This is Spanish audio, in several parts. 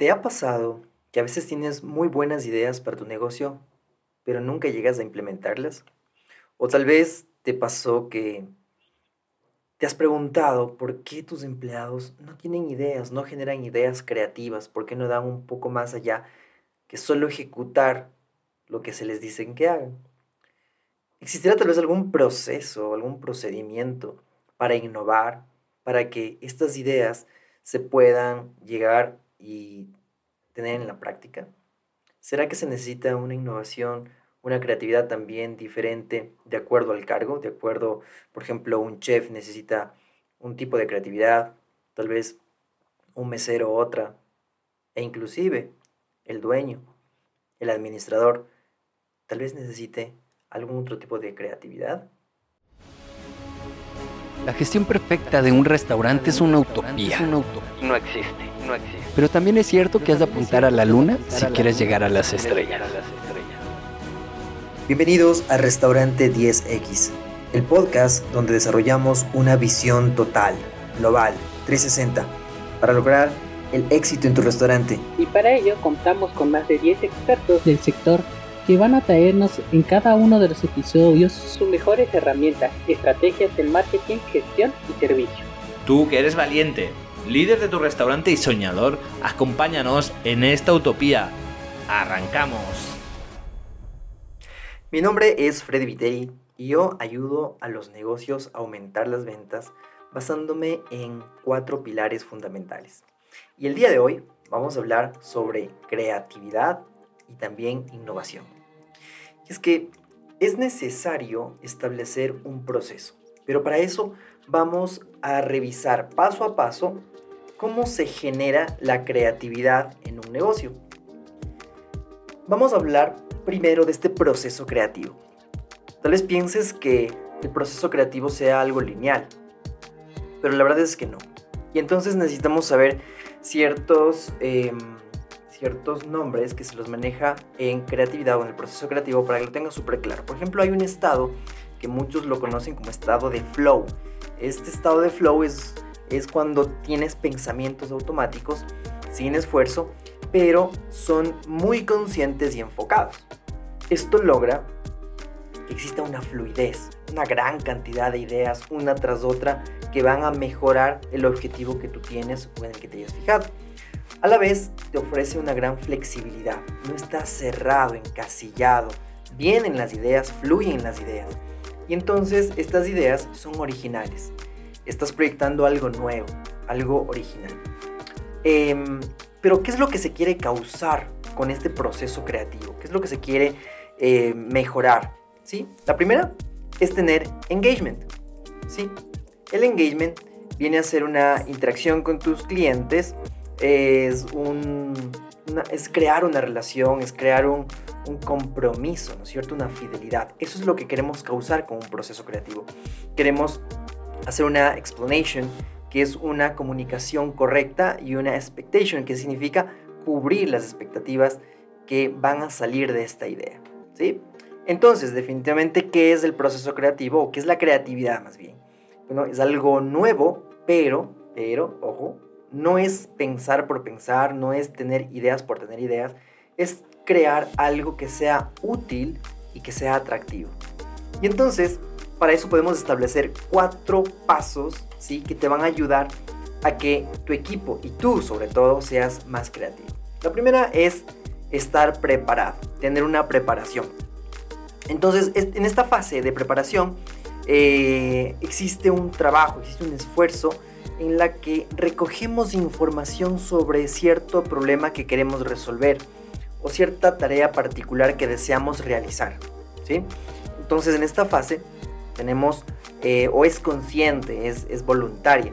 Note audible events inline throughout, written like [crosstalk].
¿Te ha pasado que a veces tienes muy buenas ideas para tu negocio, pero nunca llegas a implementarlas? O tal vez te pasó que te has preguntado por qué tus empleados no tienen ideas, no generan ideas creativas, por qué no dan un poco más allá que solo ejecutar lo que se les dicen que hagan. ¿Existirá tal vez algún proceso, algún procedimiento para innovar, para que estas ideas se puedan llegar y tener en la práctica? ¿Será que se necesita una innovación, una creatividad también diferente de acuerdo al cargo? De acuerdo, por ejemplo, un chef necesita un tipo de creatividad, tal vez un mesero otra, e inclusive el dueño, el administrador, tal vez necesite algún otro tipo de creatividad. La gestión perfecta de un restaurante es una utopía. No existe, no existe. Pero también es cierto que has de apuntar a la luna si quieres llegar a las estrellas. Bienvenidos a Restaurante 10X, el podcast donde desarrollamos una visión total, global, 360, para lograr el éxito en tu restaurante. Y para ello contamos con más de 10 expertos del sector que van a traernos en cada uno de los episodios sus mejores herramientas, estrategias de marketing, gestión y servicio. Tú que eres valiente, líder de tu restaurante y soñador, acompáñanos en esta utopía. ¡Arrancamos! Mi nombre es Freddy Viteri y yo ayudo a los negocios a aumentar las ventas basándome en cuatro pilares fundamentales. Y el día de hoy vamos a hablar sobre creatividad y también innovación es que es necesario establecer un proceso, pero para eso vamos a revisar paso a paso cómo se genera la creatividad en un negocio. Vamos a hablar primero de este proceso creativo. Tal vez pienses que el proceso creativo sea algo lineal, pero la verdad es que no. Y entonces necesitamos saber ciertos... Em, ciertos nombres que se los maneja en creatividad o en el proceso creativo para que lo tenga súper claro. Por ejemplo, hay un estado que muchos lo conocen como estado de flow. Este estado de flow es, es cuando tienes pensamientos automáticos sin esfuerzo, pero son muy conscientes y enfocados. Esto logra que exista una fluidez, una gran cantidad de ideas una tras otra que van a mejorar el objetivo que tú tienes o en el que te hayas fijado. A la vez, te ofrece una gran flexibilidad. No estás cerrado, encasillado. Vienen las ideas, fluyen las ideas. Y entonces estas ideas son originales. Estás proyectando algo nuevo, algo original. Em, pero, ¿qué es lo que se quiere causar con este proceso creativo? ¿Qué es lo que se quiere eh, mejorar? ¿Sí? La primera es tener engagement. ¿sí? El engagement viene a ser una interacción con tus clientes es, un, es crear una relación, es crear un, un, compromiso, ¿no es cierto? Una fidelidad. Eso es lo que queremos causar con un proceso creativo. Queremos hacer una explanation, que es una comunicación correcta, y una expectation, que significa cubrir las expectativas que van a salir de esta idea, ¿sí? Entonces, definitivamente, ¿qué es el proceso creativo o qué es la creatividad más bien? Bueno, es algo nuevo, pero, pero, ojo, no es pensar por pensar, no es tener ideas por tener ideas, es crear algo que sea útil y que sea atractivo. Y entonces, para eso podemos establecer cuatro pasos, ¿sí? Que te van a ayudar a que tu equipo y tú, sobre todo, seas más creativo. La primera es estar preparado, tener una preparación. Entonces, en esta fase de preparación, eh, existe un trabajo, existe un esfuerzo en la que recogemos información sobre cierto problema que queremos resolver o cierta tarea particular que deseamos realizar. ¿sí? Entonces en esta fase tenemos eh, o es consciente, es, es voluntaria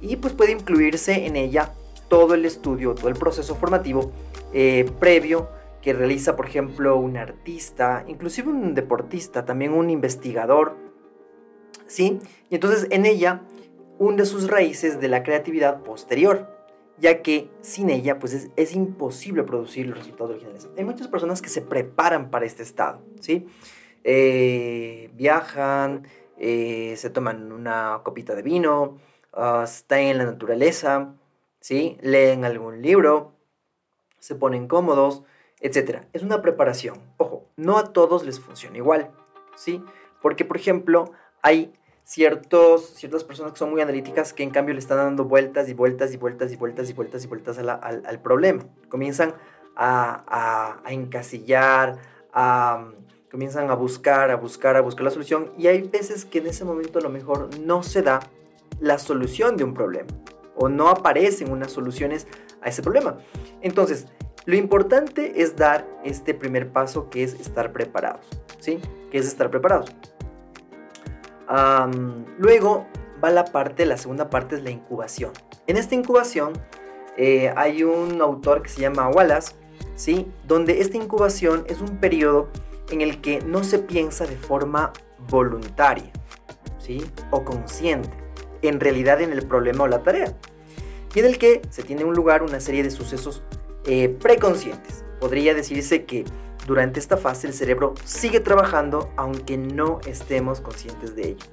y pues puede incluirse en ella todo el estudio, todo el proceso formativo eh, previo que realiza por ejemplo un artista, inclusive un deportista, también un investigador, ¿sí? Y entonces en ella hunde sus raíces de la creatividad posterior, ya que sin ella pues es, imposible producir los resultados originales. Hay muchas personas que se preparan para este estado, ¿sí? Eh, viajan, eh, se toman una copita de vino, ah, están en la naturaleza, ¿sí? Leen algún libro, se ponen cómodos, etc. Es una preparación. Ojo, no a todos les funciona igual, ¿sí? Porque, por ejemplo, hay ciertos, ciertas personas que son muy analíticas que en cambio le están dando vueltas y vueltas y vueltas y vueltas y vueltas y vueltas al, al, problema. Comienzan a, a, a encasillar, a, comienzan a buscar, a buscar, a buscar la solución y hay veces que en ese momento a lo mejor no se da la solución de un problema o no aparecen unas soluciones a ese problema. Entonces, lo importante es dar este primer paso que es estar preparados, ¿sí? Que es estar preparados. Luego va la parte, la segunda parte es la incubación. En esta incubación eh, hay un autor que se llama Wallace, ¿sí? Donde esta incubación es un periodo en el que no se piensa de forma voluntaria, ¿sí? O consciente, en realidad en el problema o la tarea, y en el que se tiene un lugar una serie de sucesos eh, preconscientes. Podría decirse que durante esta fase el cerebro sigue trabajando aunque no estemos conscientes de ello.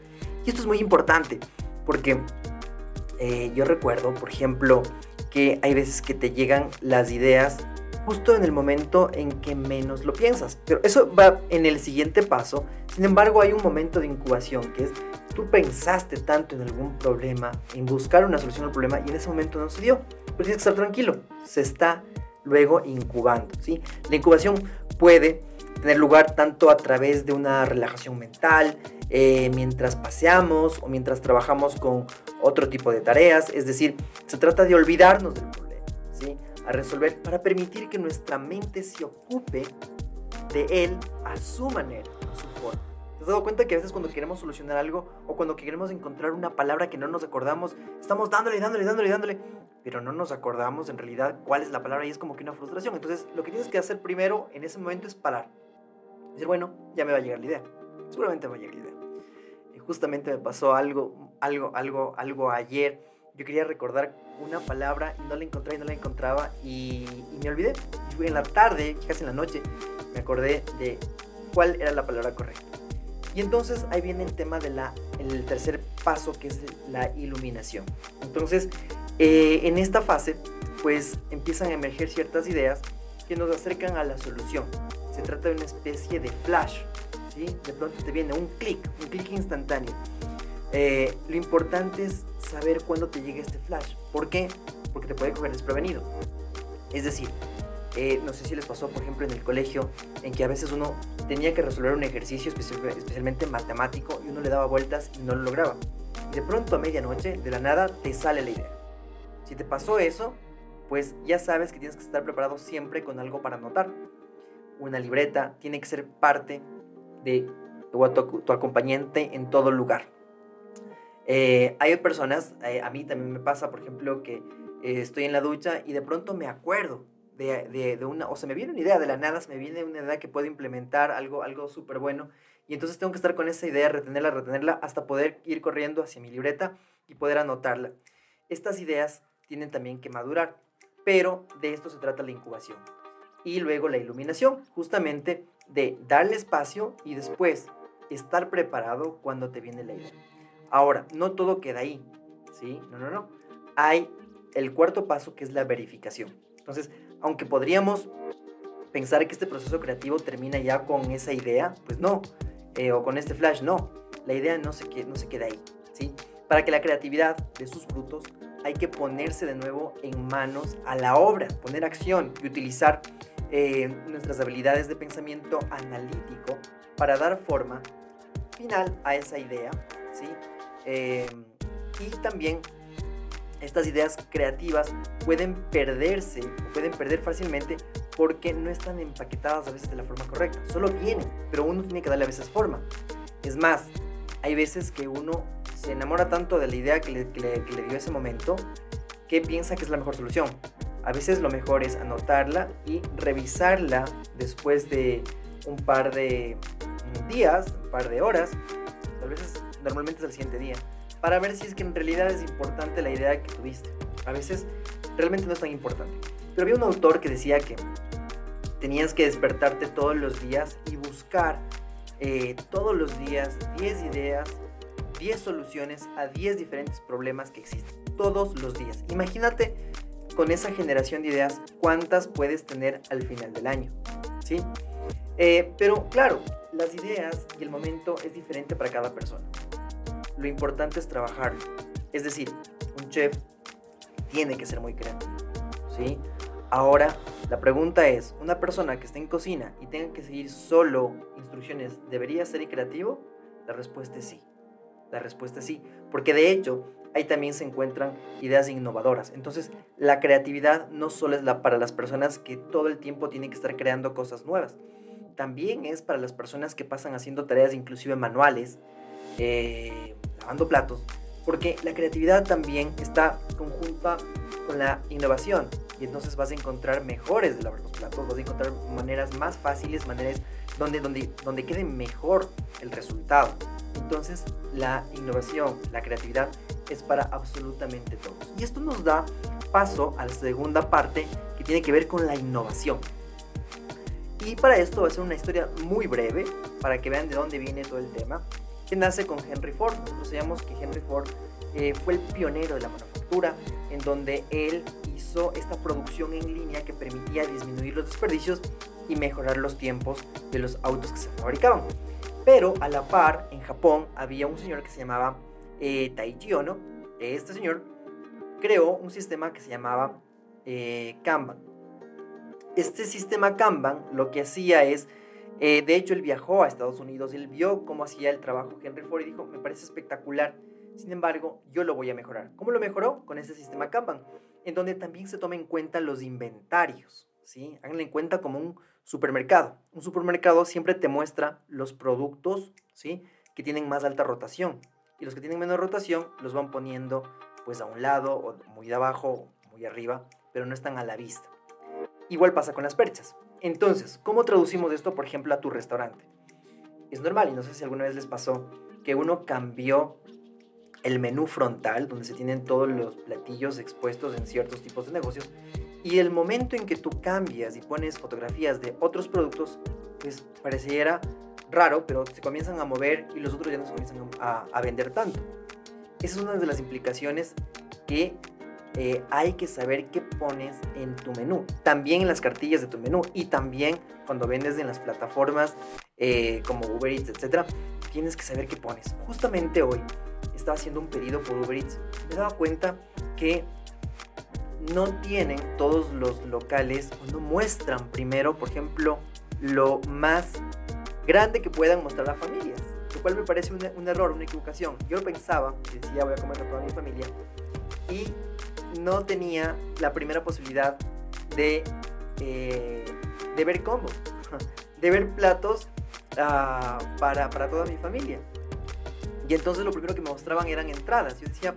Y esto es muy importante porque eh, yo recuerdo, por ejemplo, que hay veces que te llegan las ideas justo en el momento en que menos lo piensas. Pero eso va en el siguiente paso. Sin embargo, hay un momento de incubación que es tú pensaste tanto en algún problema, en buscar una solución al problema y en ese momento no se dio. Pero tienes que estar tranquilo. Se está luego incubando. ¿sí? La incubación puede tener lugar tanto a través de una relajación mental, eh, mientras paseamos o mientras trabajamos con otro tipo de tareas. Es decir, se trata de olvidarnos del problema. ¿sí? a resolver para permitir que nuestra mente se ocupe de él a su manera, a su forma. ¿Te has dado cuenta que a veces cuando queremos solucionar algo o cuando queremos encontrar una palabra que no nos acordamos, estamos dándole, dándole, dándole, dándole, pero no nos acordamos en realidad cuál es la palabra y es como que una frustración. Entonces, lo que tienes que hacer primero en ese momento es parar. Decir, bueno, ya me va a llegar la idea. Seguramente me va a llegar la idea. Y justamente me pasó algo, algo, algo, algo ayer yo quería recordar una palabra y no la encontraba y no la encontraba y, me olvidé. Y en la tarde, casi en la noche, me acordé de cuál era la palabra correcta. Y entonces ahí viene el tema del el tercer paso que es la iluminación. Entonces, eh, en esta fase, pues empiezan a emerger ciertas ideas que nos acercan a la solución. Se trata de una especie de flash, ¿sí? De pronto te viene un clic, un clic instantáneo. Eh, lo importante es saber cuándo te llega este flash. ¿Por qué? Porque te puede coger desprevenido. Es decir, eh, no sé si les pasó, por ejemplo, en el colegio, en que a veces uno tenía que resolver un ejercicio especialmente matemático y uno le daba vueltas y no lo lograba. De pronto a medianoche, de la nada, te sale la idea. Si te pasó eso, pues ya sabes que tienes que estar preparado siempre con algo para anotar. Una libreta tiene que ser parte de tu acompañante en todo lugar. Eh, hay personas, eh, a mí también me pasa, por ejemplo, que estoy en la ducha y de pronto me acuerdo de, de, una, o se me viene una idea de la nada, se me viene una idea que puedo implementar, algo, algo súper bueno, y entonces tengo que estar con esa idea, retenerla, retenerla, hasta poder ir corriendo hacia mi libreta y poder anotarla. Estas ideas tienen también que madurar, pero de esto se trata la incubación. Y luego la iluminación, justamente de darle espacio y después estar preparado cuando te viene la idea. Ahora, no todo queda ahí, ¿sí? No, no, no. Hay el cuarto paso que es la verificación. Entonces, aunque podríamos pensar que este proceso creativo termina ya con esa idea, pues no, eh, o con este flash, no. La idea no se, no queda ahí, ¿sí? Para que la creatividad de sus frutos hay que ponerse de nuevo en manos a la obra, poner acción y utilizar eh, nuestras habilidades de pensamiento analítico para dar forma final a esa idea, ¿sí? Em, y también estas ideas creativas pueden perderse, pueden perder fácilmente porque no están empaquetadas a veces de la forma correcta. Solo vienen, pero uno tiene que darle a veces forma. Es más, hay veces que uno se enamora tanto de la idea que le, dio ese momento que piensa que es la mejor solución. A veces lo mejor es anotarla y revisarla después de un par de días, un par de horas. A veces normalmente es el siguiente día, para ver si es que en realidad es importante la idea que tuviste. A veces realmente no es tan importante. Pero había un autor que decía que tenías que despertarte todos los días y buscar eh, todos los días 10 ideas, 10 soluciones a 10 diferentes problemas que existen. Todos los días. Imagínate con esa generación de ideas, cuántas puedes tener al final del año. ¿sí? Eh, pero claro, las ideas y el momento es diferente para cada persona. Lo importante es trabajarlo. Es decir, un chef tiene que ser muy creativo. ¿sí? Ahora, la pregunta es, ¿una persona que esté en cocina y tenga que seguir solo instrucciones, ¿debería ser creativo? La respuesta es sí. La respuesta es sí. Porque de hecho, ahí también se encuentran ideas innovadoras. Entonces, la creatividad no solo es la para las personas que todo el tiempo tienen que estar creando cosas nuevas. También es para las personas que pasan haciendo tareas inclusive manuales, eh, lavando platos, porque la creatividad también está conjunta con la innovación y entonces vas a encontrar mejores de lavar los platos, vas a encontrar maneras más fáciles, maneras donde, donde, donde quede mejor el resultado. Entonces la innovación, la creatividad es para absolutamente todos. Y esto nos da paso a la segunda parte que tiene que ver con la innovación. Y para esto va a ser una historia muy breve para que vean de dónde viene todo el tema, que nace con Henry Ford. Nosotros sabemos que Henry Ford eh, fue el pionero de la manufactura, en donde él hizo esta producción en línea que permitía disminuir los desperdicios y mejorar los tiempos de los autos que se fabricaban. Pero a la par, en Japón había un señor que se llamaba eh, Taichi Ono. Este señor creó un sistema que se llamaba eh, Kanban. Este sistema Kanban lo que hacía es, eh, de hecho él viajó a Estados Unidos, él vio cómo hacía el trabajo Henry Ford y dijo, me parece espectacular, sin embargo, yo lo voy a mejorar. ¿Cómo lo mejoró? Con este sistema Kanban, en donde también se toma en cuenta los inventarios, ¿sí? Háganlo en cuenta como un supermercado. Un supermercado siempre te muestra los productos, ¿sí? Que tienen más alta rotación. Y los que tienen menos rotación los van poniendo pues a un lado o muy de abajo, muy arriba, pero no están a la vista. Igual pasa con las perchas. Entonces, ¿cómo traducimos esto, por ejemplo, a tu restaurante? Es normal, y no sé si alguna vez les pasó, que uno cambió el menú frontal, donde se tienen todos los platillos expuestos en ciertos tipos de negocios, y el momento en que tú cambias y pones fotografías de otros productos, pues pareciera raro, pero se comienzan a mover y los otros ya no se comienzan a, vender tanto. Esa es una de las implicaciones que eh, hay que saber qué pones en tu menú. También en las cartillas de tu menú y también cuando vendes en las plataformas eh, como Uber Eats, etc. Tienes que saber qué pones. Justamente hoy estaba haciendo un pedido por Uber Eats. Me daba cuenta que no tienen todos los locales o no muestran primero, por ejemplo, lo más grande que puedan mostrar a familias, lo cual me parece un, error, una equivocación. Yo pensaba, decía voy a comer con toda mi familia, y no tenía la primera posibilidad de, eh, de ver combos, [laughs] de ver platos ah, para, para toda mi familia. Y entonces lo primero que me mostraban eran entradas. Yo decía,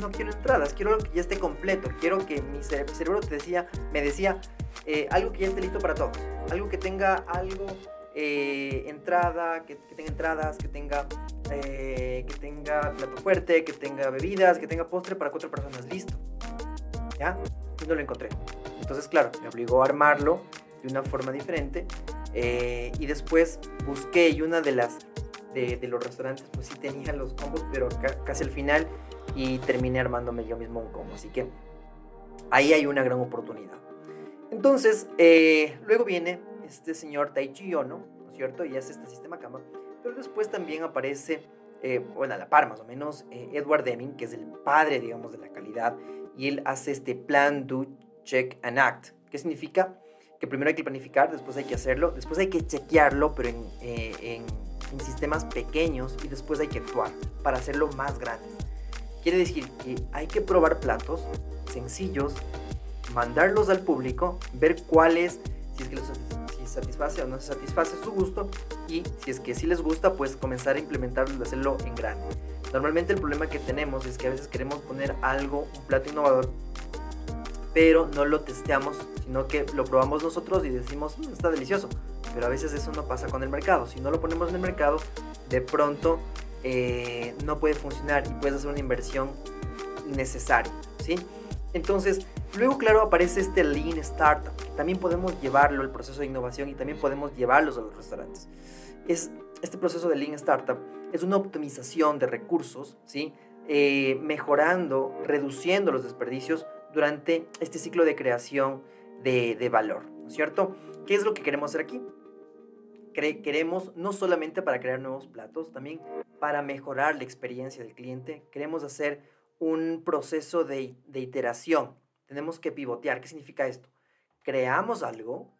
no quiero entradas, quiero que ya esté completo, quiero que mi, cerebro te decía, me decía eh, algo que ya esté listo para todos, algo que tenga algo, eh, entrada, que, tenga entradas, que tenga, que tenga plato fuerte, que tenga bebidas, que tenga postre para cuatro personas, listo. ¿Ya? Y no lo encontré. Entonces, claro, me obligó a armarlo de una forma diferente. y después busqué y una de las de, los restaurantes pues sí tenía los combos, pero casi al final y terminé armándome yo mismo un combo. Así que ahí hay una gran oportunidad. Entonces, eh, luego viene este señor Taichi Ono, ¿no es cierto? Y hace este sistema Kama. Pero después también aparece, eh, bueno, a la par más o menos, eh, Edward Deming, que es el padre, digamos, de la calidad. Y él hace este plan, do, check and act. ¿Qué significa? Que primero hay que planificar, después hay que hacerlo, después hay que chequearlo, pero en, en, en sistemas pequeños y después hay que actuar para hacerlo más grande. Quiere decir que hay que probar platos sencillos, mandarlos al público, ver cuáles, si es que los satisface o no se satisface su gusto y si es que sí les gusta, pues comenzar a implementarlo y hacerlo en grande. Normalmente el problema que tenemos es que a veces queremos poner algo, un plato innovador, pero no lo testeamos, sino que lo probamos nosotros y decimos, mm, está delicioso. Pero a veces eso no pasa con el mercado. Si no lo ponemos en el mercado, de pronto eh, no puede funcionar y puedes hacer una inversión innecesaria, ¿sí? Entonces, luego, claro, aparece este Lean Startup, también podemos llevarlo al proceso de innovación y también podemos llevarlos a los restaurantes. Es, este proceso de Lean Startup es una optimización de recursos, ¿sí? Eh, mejorando, reduciendo los desperdicios durante este ciclo de creación de, valor, ¿no es cierto? ¿Qué es lo que queremos hacer aquí? queremos no solamente para crear nuevos platos, también para mejorar la experiencia del cliente, queremos hacer un proceso de iteración. Tenemos que pivotear. ¿Qué significa esto? Creamos algo,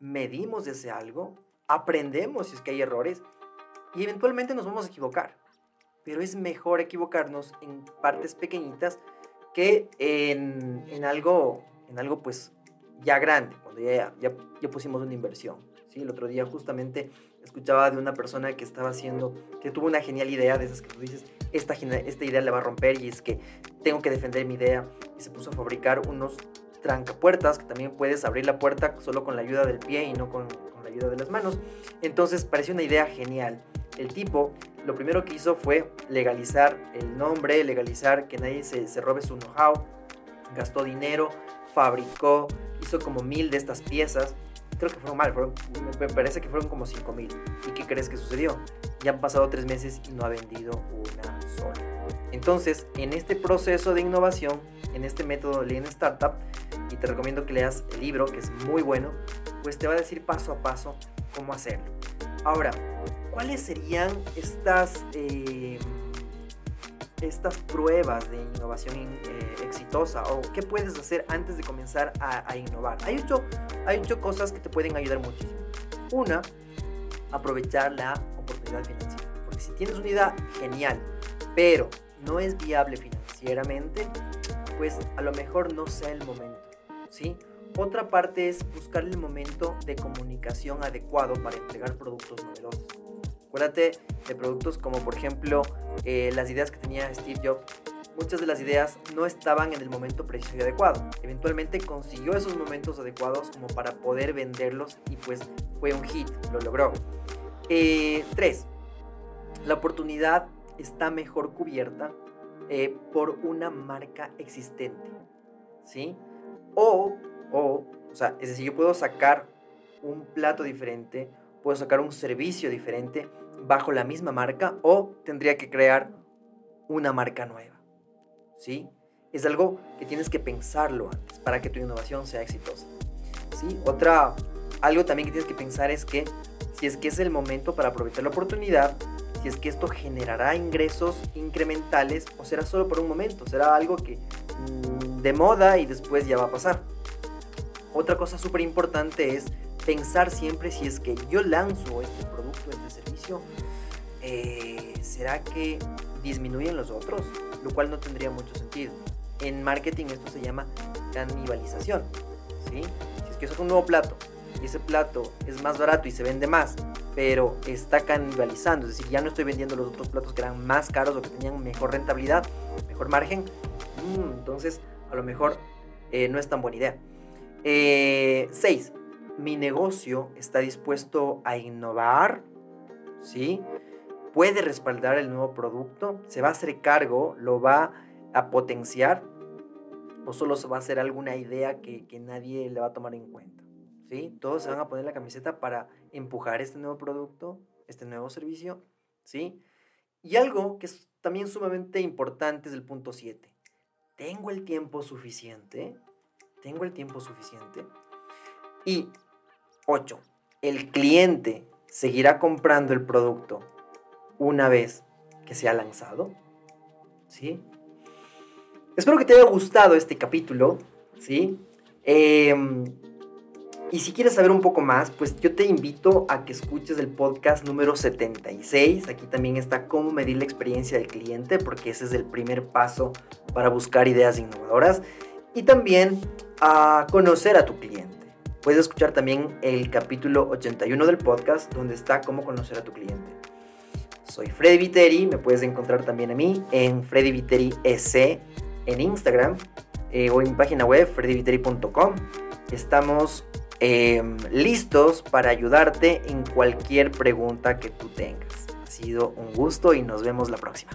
medimos ese algo, aprendemos si es que hay errores y eventualmente nos vamos a equivocar. Pero es mejor equivocarnos en partes pequeñitas que en, en algo, en algo pues ya grande, cuando ya, ya, ya pusimos una inversión. ¿sí? El otro día justamente escuchaba de una persona que estaba haciendo, que tuvo una genial idea de esas que tú dices, esta, esta idea la va a romper y es que tengo que defender mi idea y se puso a fabricar unos trancapuertas que también puedes abrir la puerta solo con la ayuda del pie y no con, la ayuda de las manos. Entonces pareció una idea genial. El tipo lo primero que hizo fue legalizar el nombre, legalizar que nadie se, se robe su know-how, gastó dinero, fabricó, hizo como mil de estas piezas creo que fueron mal, me parece que fueron como 5 mil. ¿Y qué crees que sucedió? Ya han pasado tres meses y no ha vendido una sola. Entonces, en este proceso de innovación, en este método Lean Startup, y te recomiendo que leas el libro, que es muy bueno, pues te va a decir paso a paso cómo hacerlo. Ahora, ¿cuáles serían estas... Eh, estas pruebas de innovación eh, exitosa o qué puedes hacer antes de comenzar a, innovar. Hay ocho, hay ocho cosas que te pueden ayudar muchísimo. Una, aprovechar la oportunidad financiera. Porque si tienes una idea genial, pero no es viable financieramente, pues a lo mejor no sea el momento. ¿sí? Otra parte es buscar el momento de comunicación adecuado para entregar productos novedosos. Acuérdate de productos como por ejemplo eh, las ideas que tenía Steve Jobs. Muchas de las ideas no estaban en el momento preciso y adecuado. Eventualmente consiguió esos momentos adecuados como para poder venderlos y pues fue un hit, lo logró. 3. Eh, la oportunidad está mejor cubierta eh, por una marca existente. ¿Sí? O, o, o sea, es decir, yo puedo sacar un plato diferente puedo sacar un servicio diferente bajo la misma marca o tendría que crear una marca nueva. ¿Sí? Es algo que tienes que pensarlo antes para que tu innovación sea exitosa. ¿Sí? Otra, algo también que tienes que pensar es que si es que es el momento para aprovechar la oportunidad, si es que esto generará ingresos incrementales o será solo por un momento, será algo que mm, de moda y después ya va a pasar. Otra cosa súper importante es pensar siempre si es que yo lanzo este producto, este servicio, eh, ¿será que disminuyen los otros? Lo cual no tendría mucho sentido. En marketing esto se llama canibalización. ¿sí? Si es que saco un nuevo plato y ese plato es más barato y se vende más, pero está canibalizando, es decir, ya no estoy vendiendo los otros platos que eran más caros o que tenían mejor rentabilidad, mejor margen, mm, entonces a lo mejor eh, no es tan buena idea. 6. Eh, mi negocio está dispuesto a innovar, ¿sí? Puede respaldar el nuevo producto, se va a hacer cargo, lo va a potenciar o solo se va a hacer alguna idea que, nadie le va a tomar en cuenta, ¿sí? Todos se van a poner la camiseta para empujar este nuevo producto, este nuevo servicio, ¿sí? Y algo que es también sumamente importante es el punto 7. ¿Tengo el tiempo suficiente? ¿Tengo el tiempo suficiente? Y 8. El cliente seguirá comprando el producto una vez que se ha lanzado. ¿Sí? Espero que te haya gustado este capítulo. ¿Sí? Em, y si quieres saber un poco más, pues yo te invito a que escuches el podcast número 76. Aquí también está cómo medir la experiencia del cliente, porque ese es el primer paso para buscar ideas innovadoras. Y también a conocer a tu cliente. Puedes escuchar también el capítulo 81 del podcast donde está cómo conocer a tu cliente. Soy Freddy Viteri, me puedes encontrar también a mí en Freddy Viteri S en Instagram eh, o en página web freddyviteri.com. Estamos em, listos para ayudarte en cualquier pregunta que tú tengas. Ha sido un gusto y nos vemos la próxima.